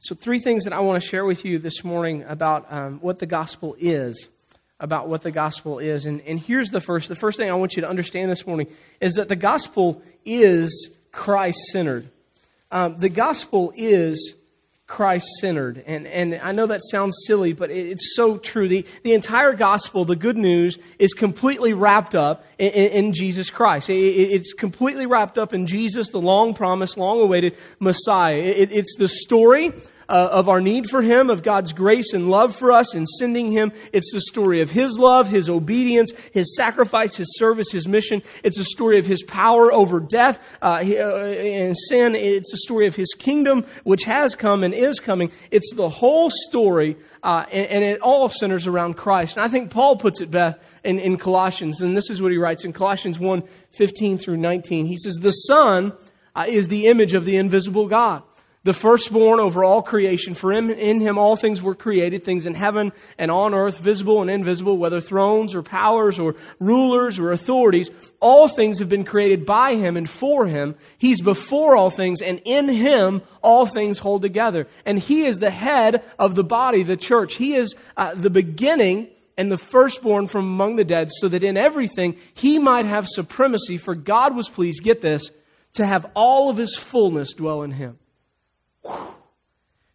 So, three things that I want to share with you this morning about um, what the gospel is. About what the gospel is. And, and here's the first. The first thing I want you to understand this morning is that the gospel is Christ centered. Um, the gospel is Christ centered. And, and I know that sounds silly, but it's so true. The, the entire gospel, the good news, is completely wrapped up in, in Jesus Christ. It, it's completely wrapped up in Jesus, the long promised, long awaited Messiah. It, it's the story uh, of our need for Him, of God's grace and love for us in sending Him. It's the story of His love, His obedience, His sacrifice, His service, His mission. It's a story of His power over death uh, uh, and sin. It's a story of His kingdom, which has come and is coming. It's the whole story, uh, and, and, it all centers around Christ. And I think Paul puts it best in, in Colossians, and this is what he writes in Colossians 1 15 through 19. He says, The Son uh, is the image of the invisible God the firstborn over all creation. For in him all things were created, things in heaven and on earth, visible and invisible, whether thrones or powers or rulers or authorities. All things have been created by him and for him. He's before all things, and in him all things hold together. And he is the head of the body, the church. He is uh, the beginning and the firstborn from among the dead, so that in everything he might have supremacy. For God was pleased, get this, to have all of his fullness dwell in him.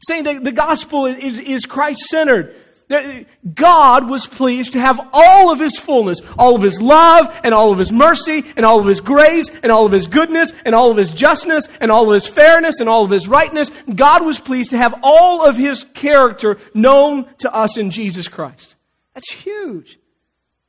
Saying that the gospel is, is Christ centered. Uh, God was pleased to have all of His fullness, all of His love, and all of His mercy, and all of His grace, and all of His goodness, and all of His justness, and all of His fairness, and all of His rightness. God was pleased to have all of His character known to us in Jesus Christ. That's huge.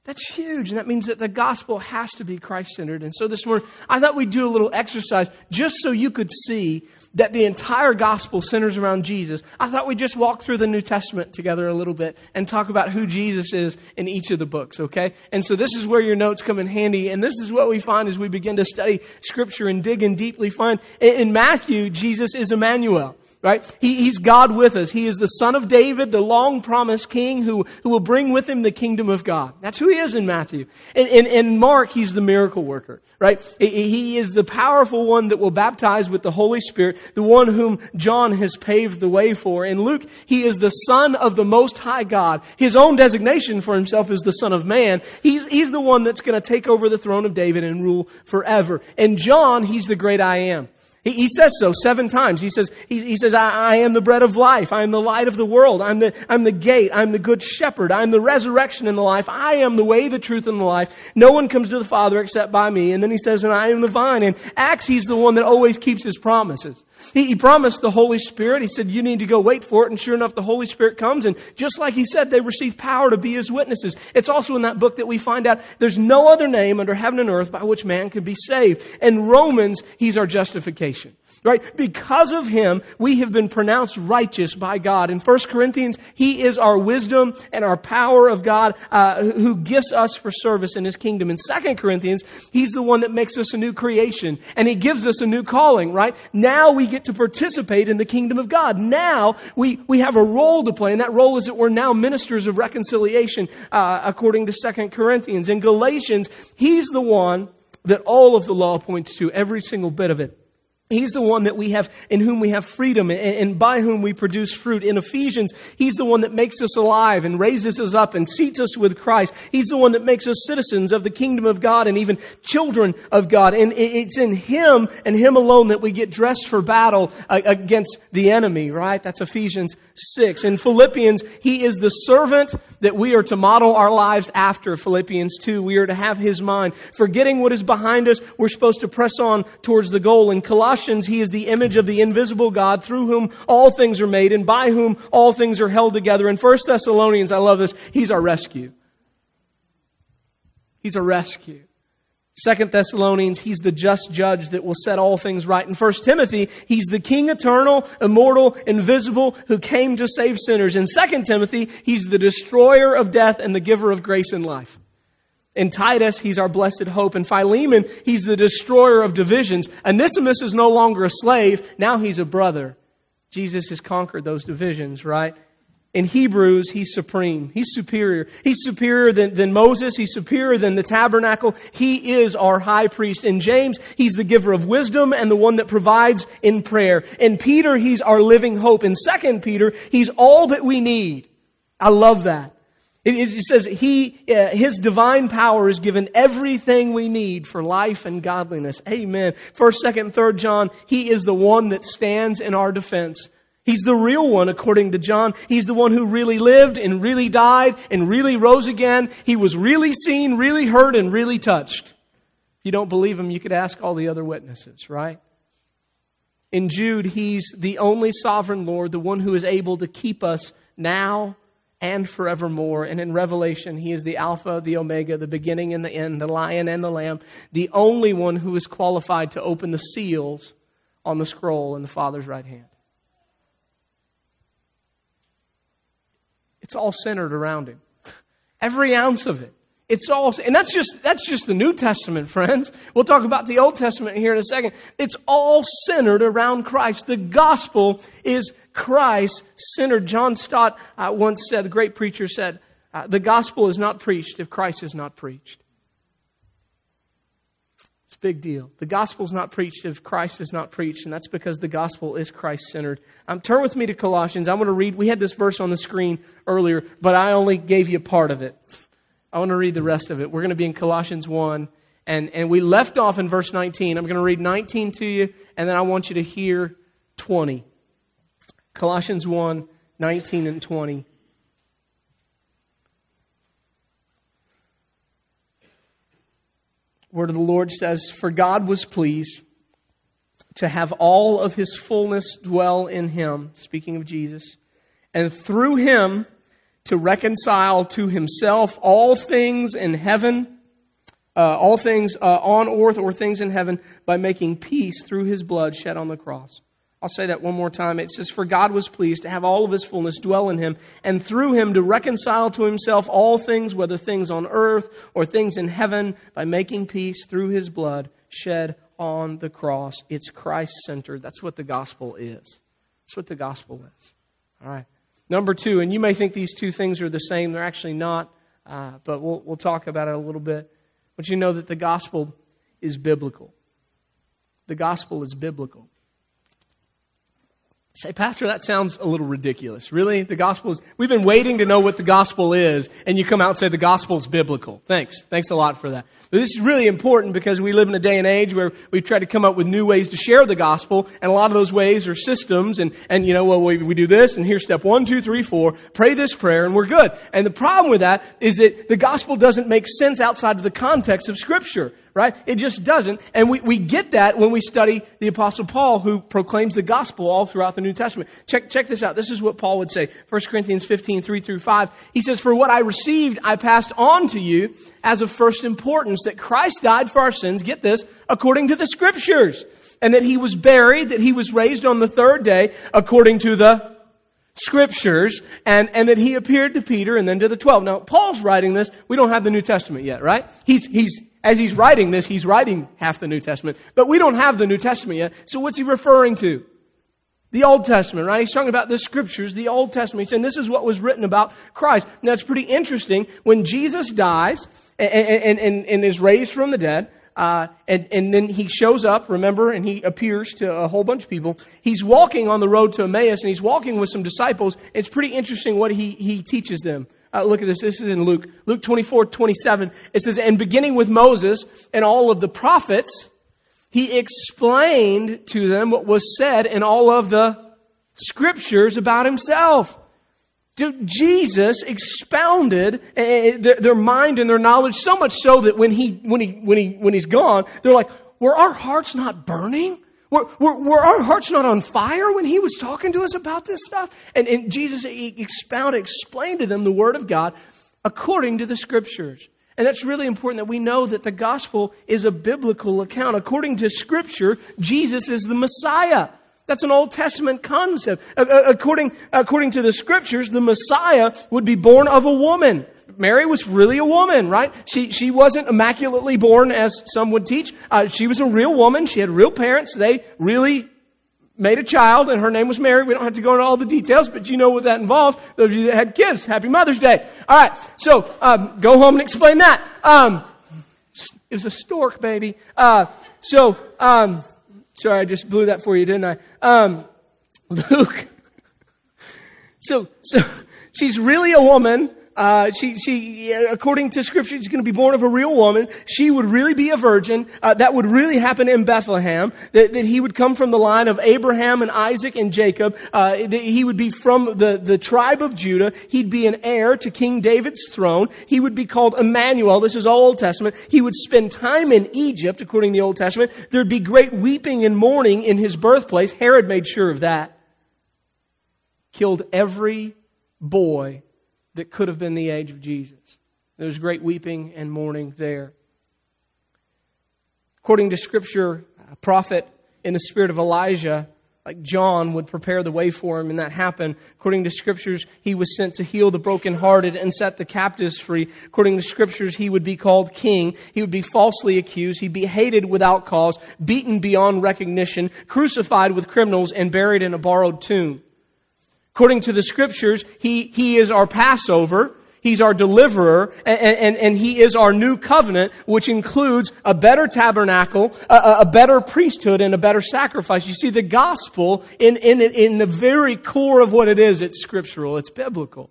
That's huge. And that means that the gospel has to be Christ centered. And so this morning, I thought we'd do a little exercise just so you could see that the entire gospel centers around Jesus. I thought we'd just walk through the New Testament together a little bit and talk about who Jesus is in each of the books, okay? And so this is where your notes come in handy. And this is what we find as we begin to study scripture and dig and deeply find. In Matthew, Jesus is Emmanuel right? He, he's God with us. He is the son of David, the long promised king who, who will bring with him the kingdom of God. That's who he is in Matthew. In, in, in Mark, he's the miracle worker, right? He is the powerful one that will baptize with the Holy Spirit, the one whom John has paved the way for. In Luke, he is the son of the most high God. His own designation for himself is the son of man. He's, he's the one that's going to take over the throne of David and rule forever. And John, he's the great I am. He, he says so seven times. He says, he, he says, I, I, am the bread of life. I am the light of the world. I'm the, I'm the gate. I'm the good shepherd. I'm the resurrection and the life. I am the way, the truth, and the life. No one comes to the Father except by me. And then he says, and I am the vine. And Acts, he's the one that always keeps his promises. He, he promised the Holy Spirit. He said, you need to go wait for it. And sure enough, the Holy Spirit comes. And just like he said, they receive power to be his witnesses. It's also in that book that we find out there's no other name under heaven and earth by which man can be saved. And Romans, he's our justification. Right? Because of him, we have been pronounced righteous by God. In 1 Corinthians, he is our wisdom and our power of God uh, who gifts us for service in his kingdom. In 2 Corinthians, he's the one that makes us a new creation and he gives us a new calling, right? Now we get to participate in the kingdom of God. Now we, we have a role to play and that role is that we're now ministers of reconciliation uh, according to 2 Corinthians. In Galatians, he's the one that all of the law points to, every single bit of it. He's the one that we have, in whom we have freedom and, by whom we produce fruit. In Ephesians, He's the one that makes us alive and raises us up and seats us with Christ. He's the one that makes us citizens of the kingdom of God and even children of God. And it's in Him and Him alone that we get dressed for battle uh, against the enemy, right? That's Ephesians 6. In Philippians, He is the servant that we are to model our lives after. Philippians 2, we are to have His mind. Forgetting what is behind us, we're supposed to press on towards the goal. In Colossians, Colossians, he is the image of the invisible God through whom all things are made and by whom all things are held together. In 1 Thessalonians, I love this, he's our rescue. He's a rescue. Second Thessalonians, he's the just judge that will set all things right. In First Timothy, he's the king eternal, immortal, invisible, who came to save sinners. In Second Timothy, he's the destroyer of death and the giver of grace and life. In Titus, he's our blessed hope. In Philemon, he's the destroyer of divisions. Onesimus is no longer a slave. Now he's a brother. Jesus has conquered those divisions, right? In Hebrews, he's supreme. He's superior. He's superior than, than Moses. He's superior than the tabernacle. He is our high priest. In James, he's the giver of wisdom and the one that provides in prayer. In Peter, he's our living hope. In 2 Peter, he's all that we need. I love that. It, it says he, uh, his divine power is given everything we need for life and godliness. Amen. First, second, third John, he is the one that stands in our defense. He's the real one, according to John. He's the one who really lived and really died and really rose again. He was really seen, really heard, and really touched. If you don't believe him, you could ask all the other witnesses, right? In Jude, he's the only sovereign Lord, the one who is able to keep us now and forevermore. And in Revelation, he is the Alpha, the Omega, the beginning and the end, the lion and the lamb, the only one who is qualified to open the seals on the scroll in the Father's right hand. It's all centered around him. Every ounce of it. It's all, and that's just, that's just the New Testament, friends. We'll talk about the Old Testament here in a second. It's all centered around Christ. The gospel is Christ centered. John Stott uh, once said, the great preacher said, uh, the gospel is not preached if Christ is not preached. It's a big deal. The gospel is not preached if Christ is not preached, and that's because the gospel is Christ centered. Um, turn with me to Colossians. I'm going to read. We had this verse on the screen earlier, but I only gave you part of it. I want to read the rest of it. We're going to be in Colossians 1, and, and we left off in verse 19. I'm going to read 19 to you, and then I want you to hear 20. Colossians 1, 19 and 20. word of the Lord says, For God was pleased to have all of his fullness dwell in him, speaking of Jesus, and through him to reconcile to himself all things in heaven, uh, all things uh, on earth or things in heaven, by making peace through his blood shed on the cross. I'll say that one more time. It says, For God was pleased to have all of his fullness dwell in him, and through him to reconcile to himself all things, whether things on earth or things in heaven, by making peace through his blood shed on the cross. It's Christ centered. That's what the gospel is. That's what the gospel is. All right. Number two, and you may think these two things are the same. They're actually not, uh, but we'll, we'll talk about it a little bit. But you know that the gospel is biblical. The gospel is biblical. Say, Pastor, that sounds a little ridiculous. Really? The gospel is, we've been waiting to know what the gospel is, and you come out and say the gospel is biblical. Thanks. Thanks a lot for that. But this is really important because we live in a day and age where we've tried to come up with new ways to share the gospel, and a lot of those ways are systems, and, and you know, well, we, we do this, and here's step one, two, three, four, pray this prayer, and we're good. And the problem with that is that the gospel doesn't make sense outside of the context of scripture right? It just doesn't. And we, we get that when we study the apostle Paul who proclaims the gospel all throughout the New Testament. Check, check this out. This is what Paul would say. 1 Corinthians 15, 3 through 5. He says, For what I received, I passed on to you as of first importance that Christ died for our sins, get this, according to the scriptures. And that he was buried, that he was raised on the third day according to the scriptures and, and that he appeared to Peter and then to the twelve. Now, Paul's writing this. We don't have the New Testament yet, right? He's, he's, as he's writing this, he's writing half the New Testament. But we don't have the New Testament yet. So what's he referring to? The Old Testament, right? He's talking about the scriptures, the Old Testament. He's saying this is what was written about Christ. Now it's pretty interesting. When Jesus dies and, and, and, and is raised from the dead, uh, and, and then he shows up, remember, and he appears to a whole bunch of people. He's walking on the road to Emmaus, and he's walking with some disciples. It's pretty interesting what he, he teaches them. Uh, look at this. This is in Luke. Luke 24, 27. It says, And beginning with Moses and all of the prophets, he explained to them what was said in all of the scriptures about himself. Dude, Jesus expounded uh, their mind and their knowledge so much so that when he, when he, when he, when he's gone, they're like, were our hearts not burning? Were, were, our hearts not on fire when he was talking to us about this stuff? And, and Jesus expounded, explained to them the Word of God according to the Scriptures. And that's really important that we know that the gospel is a biblical account. According to Scripture, Jesus is the Messiah. That's an Old Testament concept. According, according to the Scriptures, the Messiah would be born of a woman. Mary was really a woman, right? She, she wasn't immaculately born as some would teach. Uh, she was a real woman. She had real parents. They really made a child, and her name was Mary. We don't have to go into all the details, but you know what that involved. Those of you that had kids, Happy Mother's Day. All right, so um, go home and explain that. Um, it was a stork, baby. Uh, so, um, sorry, I just blew that for you, didn't I? Um, Luke. So, so she's really a woman. Uh, she, she, according to scripture, she's going to be born of a real woman. She would really be a virgin. Uh, that would really happen in Bethlehem. That, that he would come from the line of Abraham and Isaac and Jacob. Uh, that he would be from the, the tribe of Judah. He'd be an heir to King David's throne. He would be called Emmanuel. This is all Old Testament. He would spend time in Egypt, according to the Old Testament. There'd be great weeping and mourning in his birthplace. Herod made sure of that. Killed every boy that could have been the age of Jesus. There was great weeping and mourning there. According to Scripture, a prophet in the spirit of Elijah, like John, would prepare the way for him, and that happened. According to Scriptures, he was sent to heal the brokenhearted and set the captives free. According to Scriptures, he would be called king. He would be falsely accused. He'd be hated without cause, beaten beyond recognition, crucified with criminals, and buried in a borrowed tomb. According to the scriptures, He, he is our Passover. He's our deliverer, and, and, and, He is our new covenant, which includes a better tabernacle, a, a, better priesthood, and a better sacrifice. You see, the gospel, in, in, in the very core of what it is, it's scriptural, it's biblical.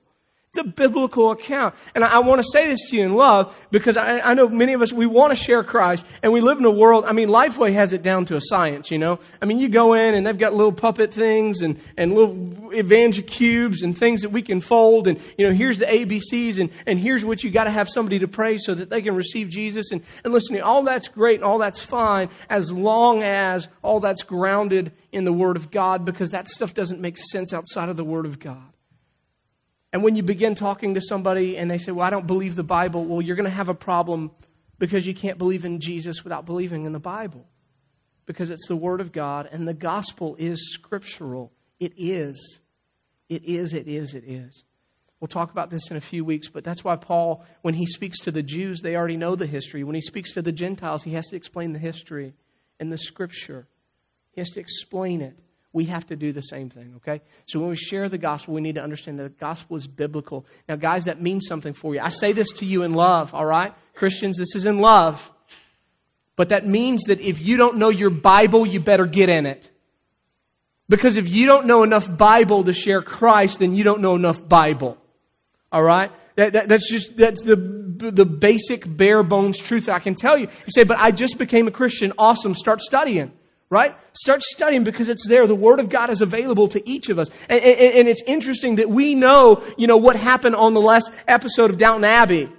It's a biblical account. And I, I want to say this to you in love because I, I know many of us, we want to share Christ and we live in a world, I mean, Lifeway has it down to a science, you know? I mean, you go in and they've got little puppet things and, and little evangel cubes and things that we can fold and, you know, here's the ABCs and, and here's what you got to have somebody to pray so that they can receive Jesus. And, and listen, all that's great and all that's fine as long as all that's grounded in the Word of God because that stuff doesn't make sense outside of the Word of God. And when you begin talking to somebody and they say, Well, I don't believe the Bible, well, you're going to have a problem because you can't believe in Jesus without believing in the Bible. Because it's the Word of God and the gospel is scriptural. It is. It is, it is, it is. We'll talk about this in a few weeks, but that's why Paul, when he speaks to the Jews, they already know the history. When he speaks to the Gentiles, he has to explain the history and the scripture. He has to explain it we have to do the same thing, okay? So when we share the gospel, we need to understand that the gospel is biblical. Now, guys, that means something for you. I say this to you in love, all right? Christians, this is in love. But that means that if you don't know your Bible, you better get in it. Because if you don't know enough Bible to share Christ, then you don't know enough Bible. All right? That, that, that's just, that's the, the basic bare bones truth I can tell you. You say, but I just became a Christian. Awesome. Start studying right? Start studying because it's there. The Word of God is available to each of us. And, and, and, it's interesting that we know, you know, what happened on the last episode of Downton Abbey.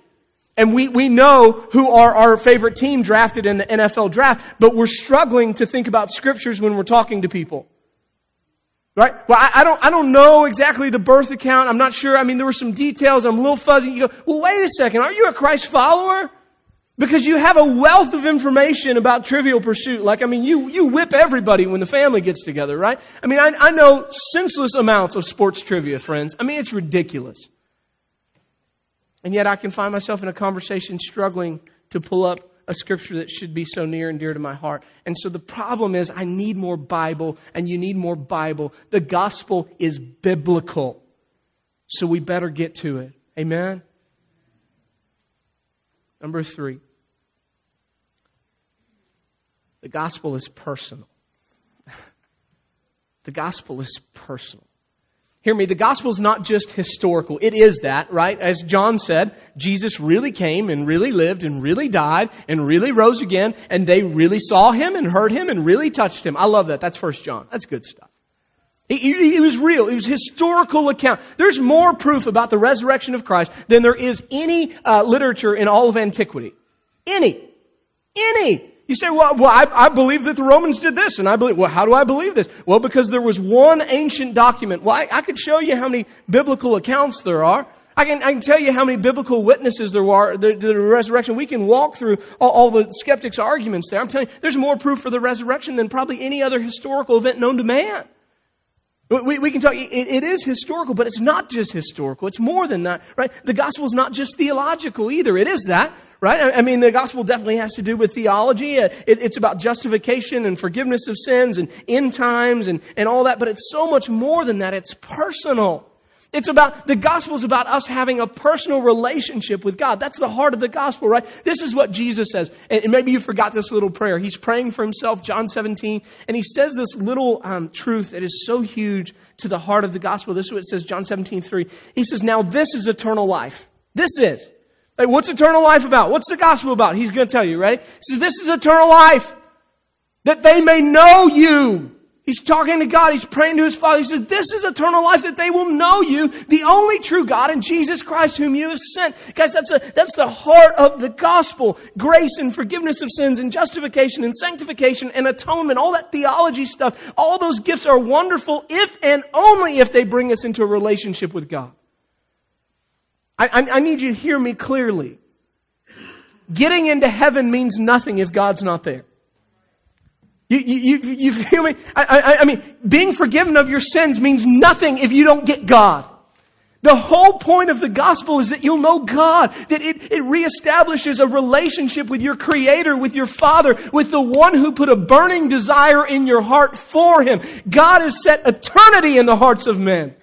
And we, we know who are our favorite team drafted in the NFL draft, but we're struggling to think about scriptures when we're talking to people. Right? Well, I, I, don't, I don't know exactly the birth account. I'm not sure. I mean, there were some details. I'm a little fuzzy. You go, well, wait a second. Aren't you a Christ follower? Because you have a wealth of information about trivial pursuit. Like, I mean, you, you whip everybody when the family gets together, right? I mean, I, I know senseless amounts of sports trivia, friends. I mean, it's ridiculous. And yet I can find myself in a conversation struggling to pull up a scripture that should be so near and dear to my heart. And so the problem is I need more Bible and you need more Bible. The gospel is biblical. So we better get to it. Amen? Number three, the gospel is personal. the gospel is personal. Hear me, the gospel is not just historical. It is that, right? As John said, Jesus really came and really lived and really died and really rose again and they really saw him and heard him and really touched him. I love that. That's First John. That's good stuff. It, was real. It was historical account. There's more proof about the resurrection of Christ than there is any uh, literature in all of antiquity. Any. Any. You say, well, well I, I, believe that the Romans did this, and I believe, well, how do I believe this? Well, because there was one ancient document. Well, I, I could show you how many biblical accounts there are. I can, I can tell you how many biblical witnesses there are, the, the resurrection. We can walk through all, all the skeptics' arguments there. I'm telling you, there's more proof for the resurrection than probably any other historical event known to man. We, we can talk, it, it is historical, but it's not just historical. It's more than that, right? The gospel is not just theological either. It is that, right? I, I mean, the gospel definitely has to do with theology. It, it's about justification and forgiveness of sins and end times and, and all that, but it's so much more than that. It's personal. It's about, the gospel is about us having a personal relationship with God. That's the heart of the gospel, right? This is what Jesus says. And maybe you forgot this little prayer. He's praying for himself, John 17, and he says this little um, truth that is so huge to the heart of the gospel. This is what it says, John 17, 3. He says, now this is eternal life. This is. Like, what's eternal life about? What's the gospel about? He's going to tell you, right? He says, this is eternal life. That they may know you, He's talking to God. He's praying to his Father. He says, this is eternal life that they will know you, the only true God, and Jesus Christ whom you have sent. Guys, that's a, that's the heart of the gospel. Grace and forgiveness of sins and justification and sanctification and atonement, all that theology stuff, all those gifts are wonderful if and only if they bring us into a relationship with God. I, I, I need you to hear me clearly. Getting into heaven means nothing if God's not there. You, you, you, feel me? I, I, I mean, being forgiven of your sins means nothing if you don't get God. The whole point of the gospel is that you'll know God, that it, it reestablishes a relationship with your Creator, with your Father, with the one who put a burning desire in your heart for Him. God has set eternity in the hearts of men.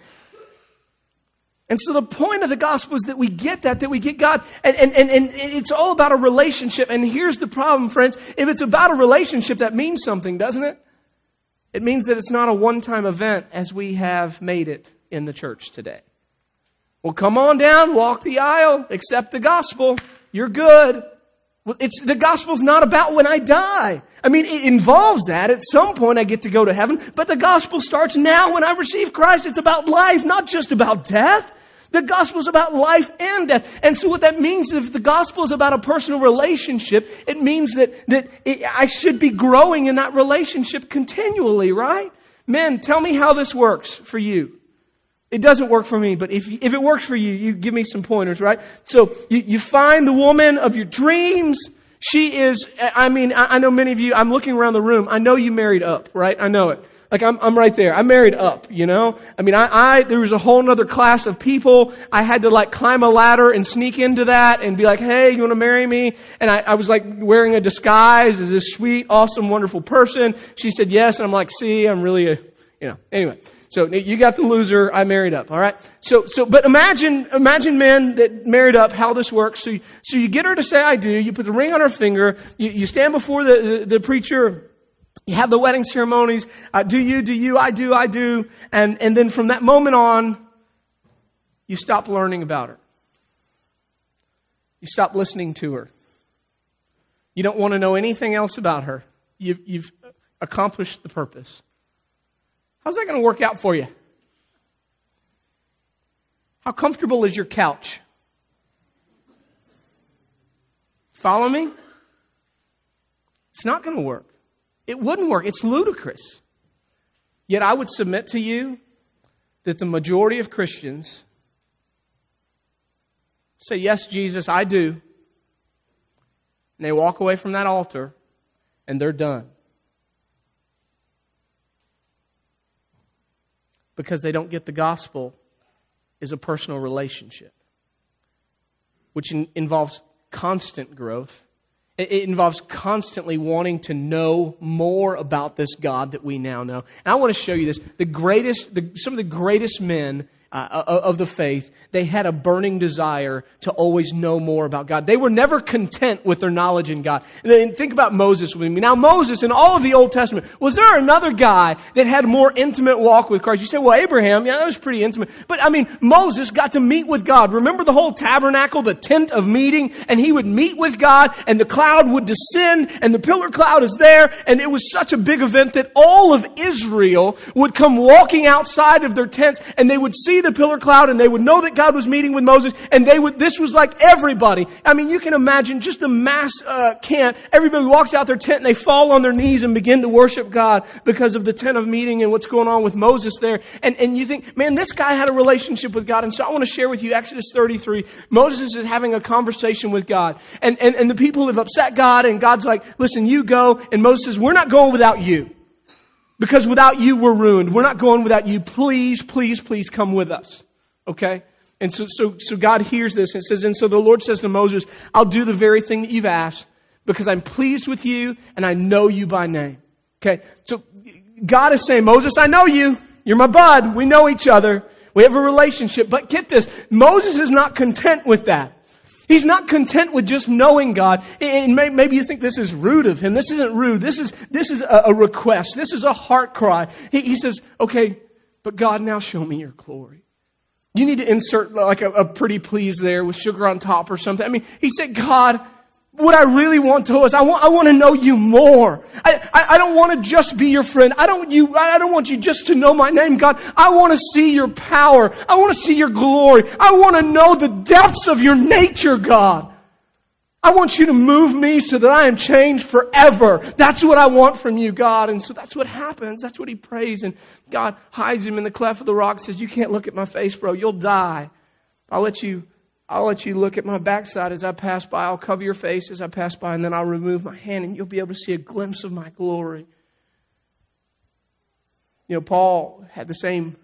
And so the point of the gospel is that we get that, that we get God. And, and, and, and it's all about a relationship. And here's the problem, friends. If it's about a relationship, that means something, doesn't it? It means that it's not a one-time event as we have made it in the church today. Well, come on down, walk the aisle, accept the gospel. You're good. It's, the gospel's not about when I die. I mean, it involves that. At some point I get to go to heaven, but the gospel starts now when I receive Christ. It's about life, not just about death. The gospel is about life and death. And so what that means is if the gospel is about a personal relationship, it means that, that it, I should be growing in that relationship continually, right? Men, tell me how this works for you. It doesn't work for me, but if, if it works for you, you give me some pointers, right? So you, you find the woman of your dreams. She is, I mean, I know many of you, I'm looking around the room. I know you married up, right? I know it. Like I'm, I'm right there. I married up, you know? I mean, I, I, there was a whole other class of people. I had to like climb a ladder and sneak into that and be like, hey, you want to marry me? And I, I was like wearing a disguise as this sweet, awesome, wonderful person. She said yes. And I'm like, see, I'm really a, you know, anyway. So you got the loser. I married up. All right. So, so, but imagine, imagine men that married up, how this works. So, so you get her to say, I do. You put the ring on her finger. You, you stand before the, the, the preacher you have the wedding ceremonies. Uh, do you, do you, I do, I do. And, and then from that moment on, you stop learning about her. You stop listening to her. You don't want to know anything else about her. You've, you've accomplished the purpose. How's that going to work out for you? How comfortable is your couch? Follow me? It's not going to work. It wouldn't work. It's ludicrous. Yet I would submit to you that the majority of Christians say, Yes, Jesus, I do. And they walk away from that altar and they're done. Because they don't get the gospel is a personal relationship, which in, involves constant growth it involves constantly wanting to know more about this God that we now know. And I want to show you this. The greatest, the, some of the greatest men uh, of the faith, they had a burning desire to always know more about God. They were never content with their knowledge in God. And then think about Moses with me. Now Moses in all of the Old Testament, was there another guy that had a more intimate walk with Christ? You say, well, Abraham, yeah, that was pretty intimate. But I mean, Moses got to meet with God. Remember the whole tabernacle, the tent of meeting, and he would meet with God, and the cloud would descend, and the pillar cloud is there, and it was such a big event that all of Israel would come walking outside of their tents, and they would see the pillar cloud and they would know that God was meeting with Moses and they would, this was like everybody. I mean, you can imagine just a mass uh, camp. Everybody walks out their tent and they fall on their knees and begin to worship God because of the tent of meeting and what's going on with Moses there. And, and you think, man, this guy had a relationship with God. And so I want to share with you Exodus 33. Moses is having a conversation with God and, and, and the people have upset God and God's like, listen, you go. And Moses says, we're not going without you. Because without you, we're ruined. We're not going without you. Please, please, please come with us. Okay? And so, so, so God hears this and says, and so the Lord says to Moses, I'll do the very thing that you've asked because I'm pleased with you and I know you by name. Okay? So God is saying, Moses, I know you. You're my bud. We know each other. We have a relationship. But get this, Moses is not content with that. He's not content with just knowing God. And maybe you think this is rude of him. This isn't rude. This is, this is a request. This is a heart cry. He, he says, okay, but God, now show me your glory. You need to insert like a, a pretty please there with sugar on top or something. I mean, he said, God, what I really want to is I want, I want to know you more. I, I, I don't want to just be your friend. I don't you, I don't want you just to know my name, God. I want to see your power. I want to see your glory. I want to know the depths of your nature, God. I want you to move me so that I am changed forever. That's what I want from you, God. And so that's what happens. That's what he prays. And God hides him in the cleft of the rock, says, you can't look at my face, bro. You'll die. I'll let you I'll let you look at my backside as I pass by. I'll cover your face as I pass by, and then I'll remove my hand, and you'll be able to see a glimpse of my glory. You know, Paul had the same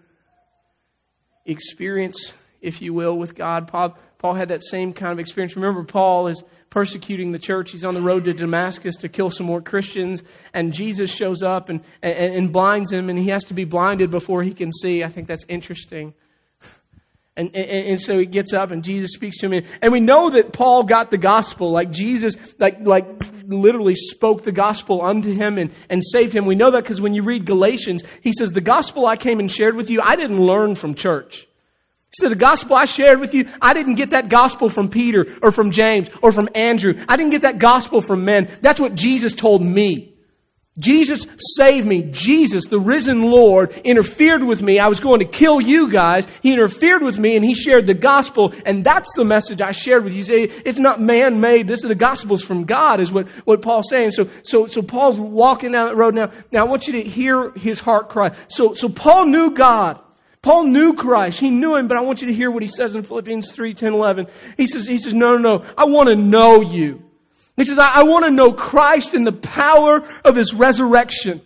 experience, if you will, with God. Paul, Paul had that same kind of experience. Remember, Paul is persecuting the church. He's on the road to Damascus to kill some more Christians, and Jesus shows up and, and, and blinds him, and he has to be blinded before he can see. I think that's interesting. And, and, and, so he gets up and Jesus speaks to him. And we know that Paul got the gospel, like Jesus, like, like literally spoke the gospel unto him and, and saved him. We know that because when you read Galatians, he says, the gospel I came and shared with you, I didn't learn from church. He said, the gospel I shared with you, I didn't get that gospel from Peter or from James or from Andrew. I didn't get that gospel from men. That's what Jesus told me. Jesus saved me. Jesus, the risen Lord, interfered with me. I was going to kill you guys. He interfered with me and he shared the gospel. And that's the message I shared with you. Say, it's not man-made. This is the gospel's from God is what, what Paul's saying. So, so, so Paul's walking down that road now. Now I want you to hear his heart cry. So, so Paul knew God. Paul knew Christ. He knew him, but I want you to hear what he says in Philippians 3, 10, 11. He says, he says, no, no, no. I want to know you. He says, I, I want to know Christ and the power of His resurrection.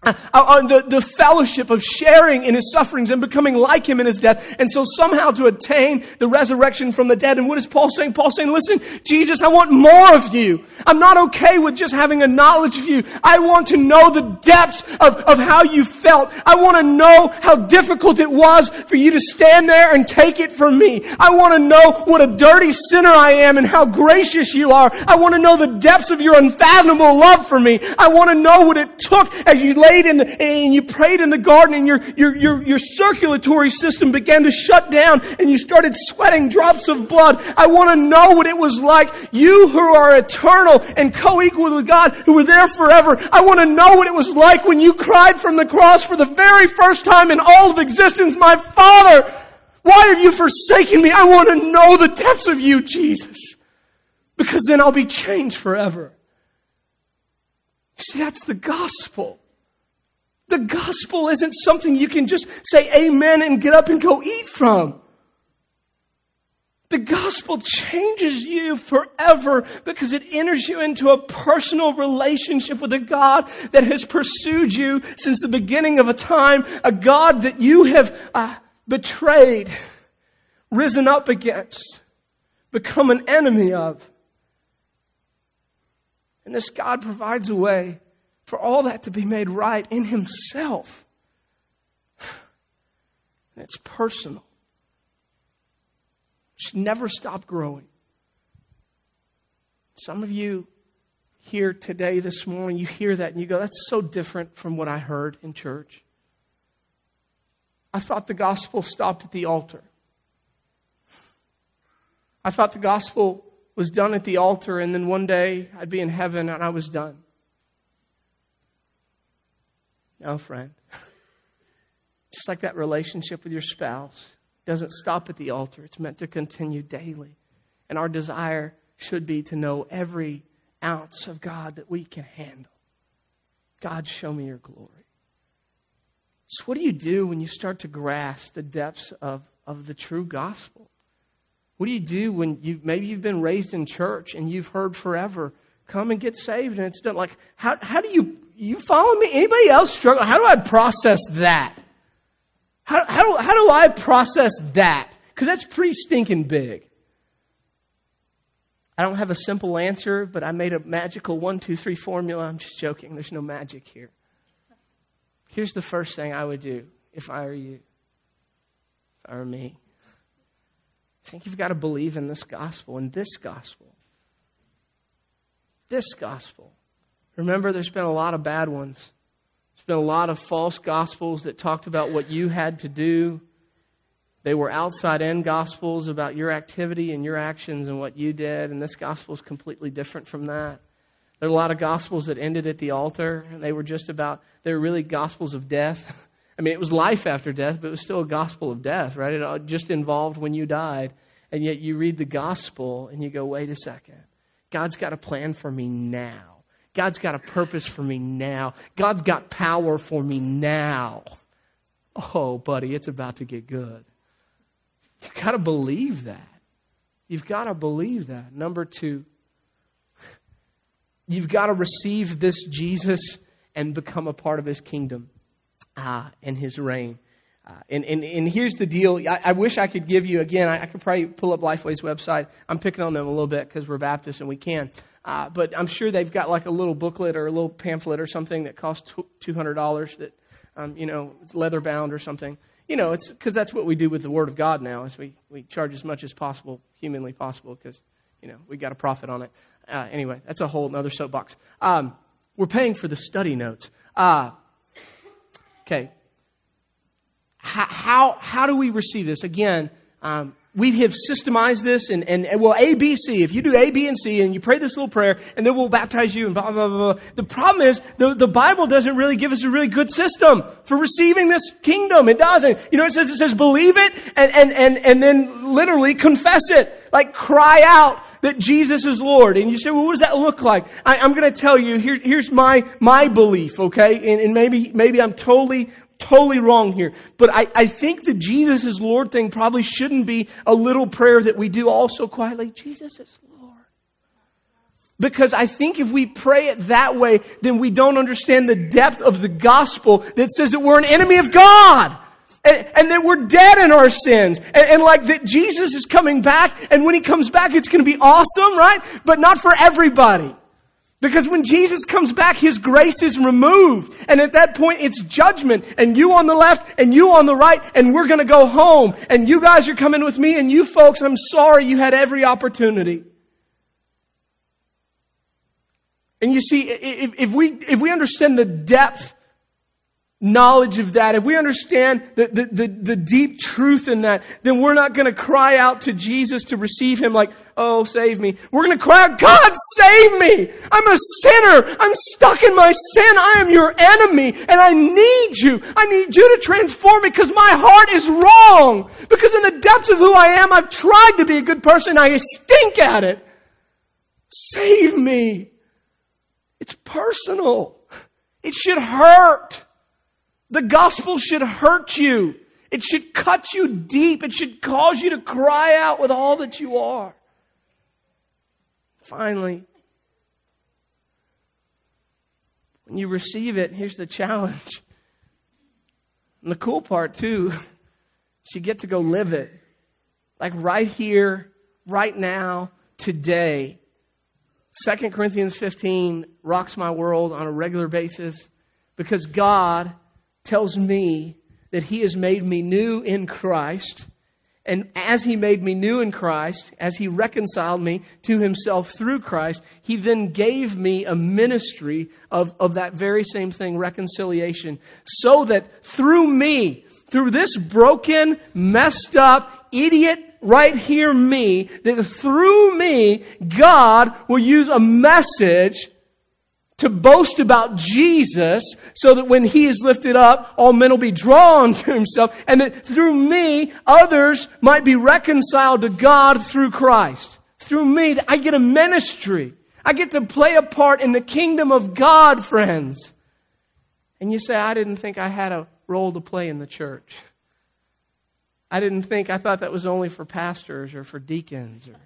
Uh, uh, the, the fellowship of sharing in his sufferings and becoming like him in his death. And so somehow to attain the resurrection from the dead. And what is Paul saying? Paul saying, listen, Jesus, I want more of you. I'm not okay with just having a knowledge of you. I want to know the depths of, of how you felt. I want to know how difficult it was for you to stand there and take it from me. I want to know what a dirty sinner I am and how gracious you are. I want to know the depths of your unfathomable love for me. I want to know what it took as you in the, and you prayed in the garden and your, your, your, your circulatory system began to shut down and you started sweating drops of blood. I want to know what it was like. You who are eternal and co-equal with God, who were there forever. I want to know what it was like when you cried from the cross for the very first time in all of existence, my Father, why have you forsaken me? I want to know the depths of you, Jesus. Because then I'll be changed forever. See, that's the gospel. The gospel isn't something you can just say amen and get up and go eat from. The gospel changes you forever because it enters you into a personal relationship with a God that has pursued you since the beginning of a time, a God that you have uh, betrayed, risen up against, become an enemy of. And this God provides a way for all that to be made right in Himself. It's personal. It should never stop growing. Some of you here today, this morning, you hear that and you go, that's so different from what I heard in church. I thought the gospel stopped at the altar. I thought the gospel was done at the altar and then one day I'd be in heaven and I was done. No, friend. Just like that relationship with your spouse doesn't stop at the altar, it's meant to continue daily. And our desire should be to know every ounce of God that we can handle. God, show me your glory. So, what do you do when you start to grasp the depths of, of the true gospel? What do you do when you maybe you've been raised in church and you've heard forever, come and get saved, and it's done? Like, how, how do you you follow me? Anybody else struggle? How do I process that? How, how, how do I process that? Because that's pretty stinking big. I don't have a simple answer, but I made a magical one, two, three formula. I'm just joking. There's no magic here. Here's the first thing I would do if I were you, if I were me. I think you've got to believe in this gospel, in this gospel. This gospel. Remember, there's been a lot of bad ones. There's been a lot of false gospels that talked about what you had to do. They were outside in gospels about your activity and your actions and what you did, and this gospel is completely different from that. There are a lot of gospels that ended at the altar, and they were just about, they were really gospels of death. I mean, it was life after death, but it was still a gospel of death, right? It just involved when you died. And yet you read the gospel and you go, wait a second. God's got a plan for me now. God's got a purpose for me now. God's got power for me now. Oh, buddy, it's about to get good. You've got to believe that. You've got to believe that. Number two, you've got to receive this Jesus and become a part of his kingdom uh, and his reign. Uh, and, and, and here's the deal. I, I wish I could give you, again, I, I, could probably pull up Lifeway's website. I'm picking on them a little bit because we're Baptists and we can. Uh, but I'm sure they've got like a little booklet or a little pamphlet or something that costs $200 that, um, you know, it's leather bound or something. You know, it's because that's what we do with the Word of God now is we, we charge as much as possible, humanly possible, because, you know, we got a profit on it. Uh, anyway, that's a whole other soapbox. Um, we're paying for the study notes. Uh, okay, how, how, do we receive this? Again, um, we have systemized this and, and, and, well, A, B, C. If you do A, B, and C and you pray this little prayer and then we'll baptize you and blah, blah, blah, blah. The problem is the, the Bible doesn't really give us a really good system for receiving this kingdom. It doesn't. You know, it says, it says believe it and, and, and, and then literally confess it. Like cry out that Jesus is Lord. And you say, well, what does that look like? I, am going to tell you, here, here's my, my belief, okay? And, and maybe, maybe I'm totally totally wrong here. But I, I think the Jesus is Lord thing probably shouldn't be a little prayer that we do also quietly. Jesus is Lord. Because I think if we pray it that way, then we don't understand the depth of the gospel that says that we're an enemy of God. And, and that we're dead in our sins. And, and like that Jesus is coming back, and when He comes back, it's gonna be awesome, right? But not for everybody. Because when Jesus comes back, His grace is removed. And at that point, it's judgment. And you on the left, and you on the right, and we're gonna go home. And you guys are coming with me, and you folks, I'm sorry you had every opportunity. And you see, if, if we, if we understand the depth knowledge of that, if we understand the, the, the, the, deep truth in that, then we're not going to cry out to Jesus to receive Him like, oh, save me. We're going to cry out, God, save me! I'm a sinner! I'm stuck in my sin! I am your enemy! And I need you! I need you to transform me because my heart is wrong! Because in the depths of who I am, I've tried to be a good person, I stink at it! Save me! It's personal. It should hurt. The gospel should hurt you. It should cut you deep. It should cause you to cry out with all that you are. Finally, when you receive it, here's the challenge. And the cool part, too, is you get to go live it. Like right here, right now, today. 2 Corinthians 15 rocks my world on a regular basis because God tells me that He has made me new in Christ. And as He made me new in Christ, as He reconciled me to Himself through Christ, He then gave me a ministry of, of that very same thing, reconciliation. So that through me, through this broken, messed up, idiot right here me, that through me, God will use a message to boast about Jesus so that when he is lifted up, all men will be drawn to himself and that through me, others might be reconciled to God through Christ. Through me, I get a ministry. I get to play a part in the kingdom of God, friends. And you say, I didn't think I had a role to play in the church. I didn't think, I thought that was only for pastors or for deacons or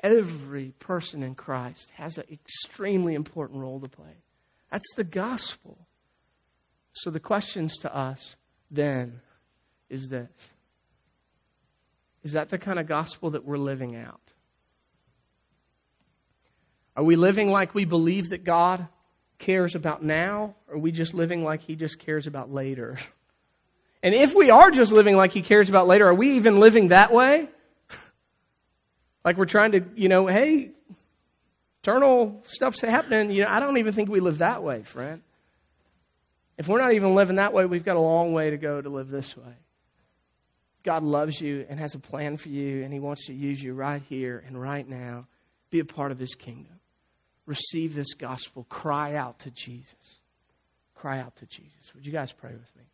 Every person in Christ has an extremely important role to play. That's the gospel. So the questions to us then is this Is that the kind of gospel that we're living out? Are we living like we believe that God cares about now? Or are we just living like He just cares about later? And if we are just living like He cares about later, are we even living that way? Like we're trying to, you know, hey, eternal stuff's happening. You know, I don't even think we live that way, friend. If we're not even living that way, we've got a long way to go to live this way. God loves you and has a plan for you, and He wants to use you right here and right now. Be a part of His kingdom. Receive this gospel. Cry out to Jesus. Cry out to Jesus. Would you guys pray with me?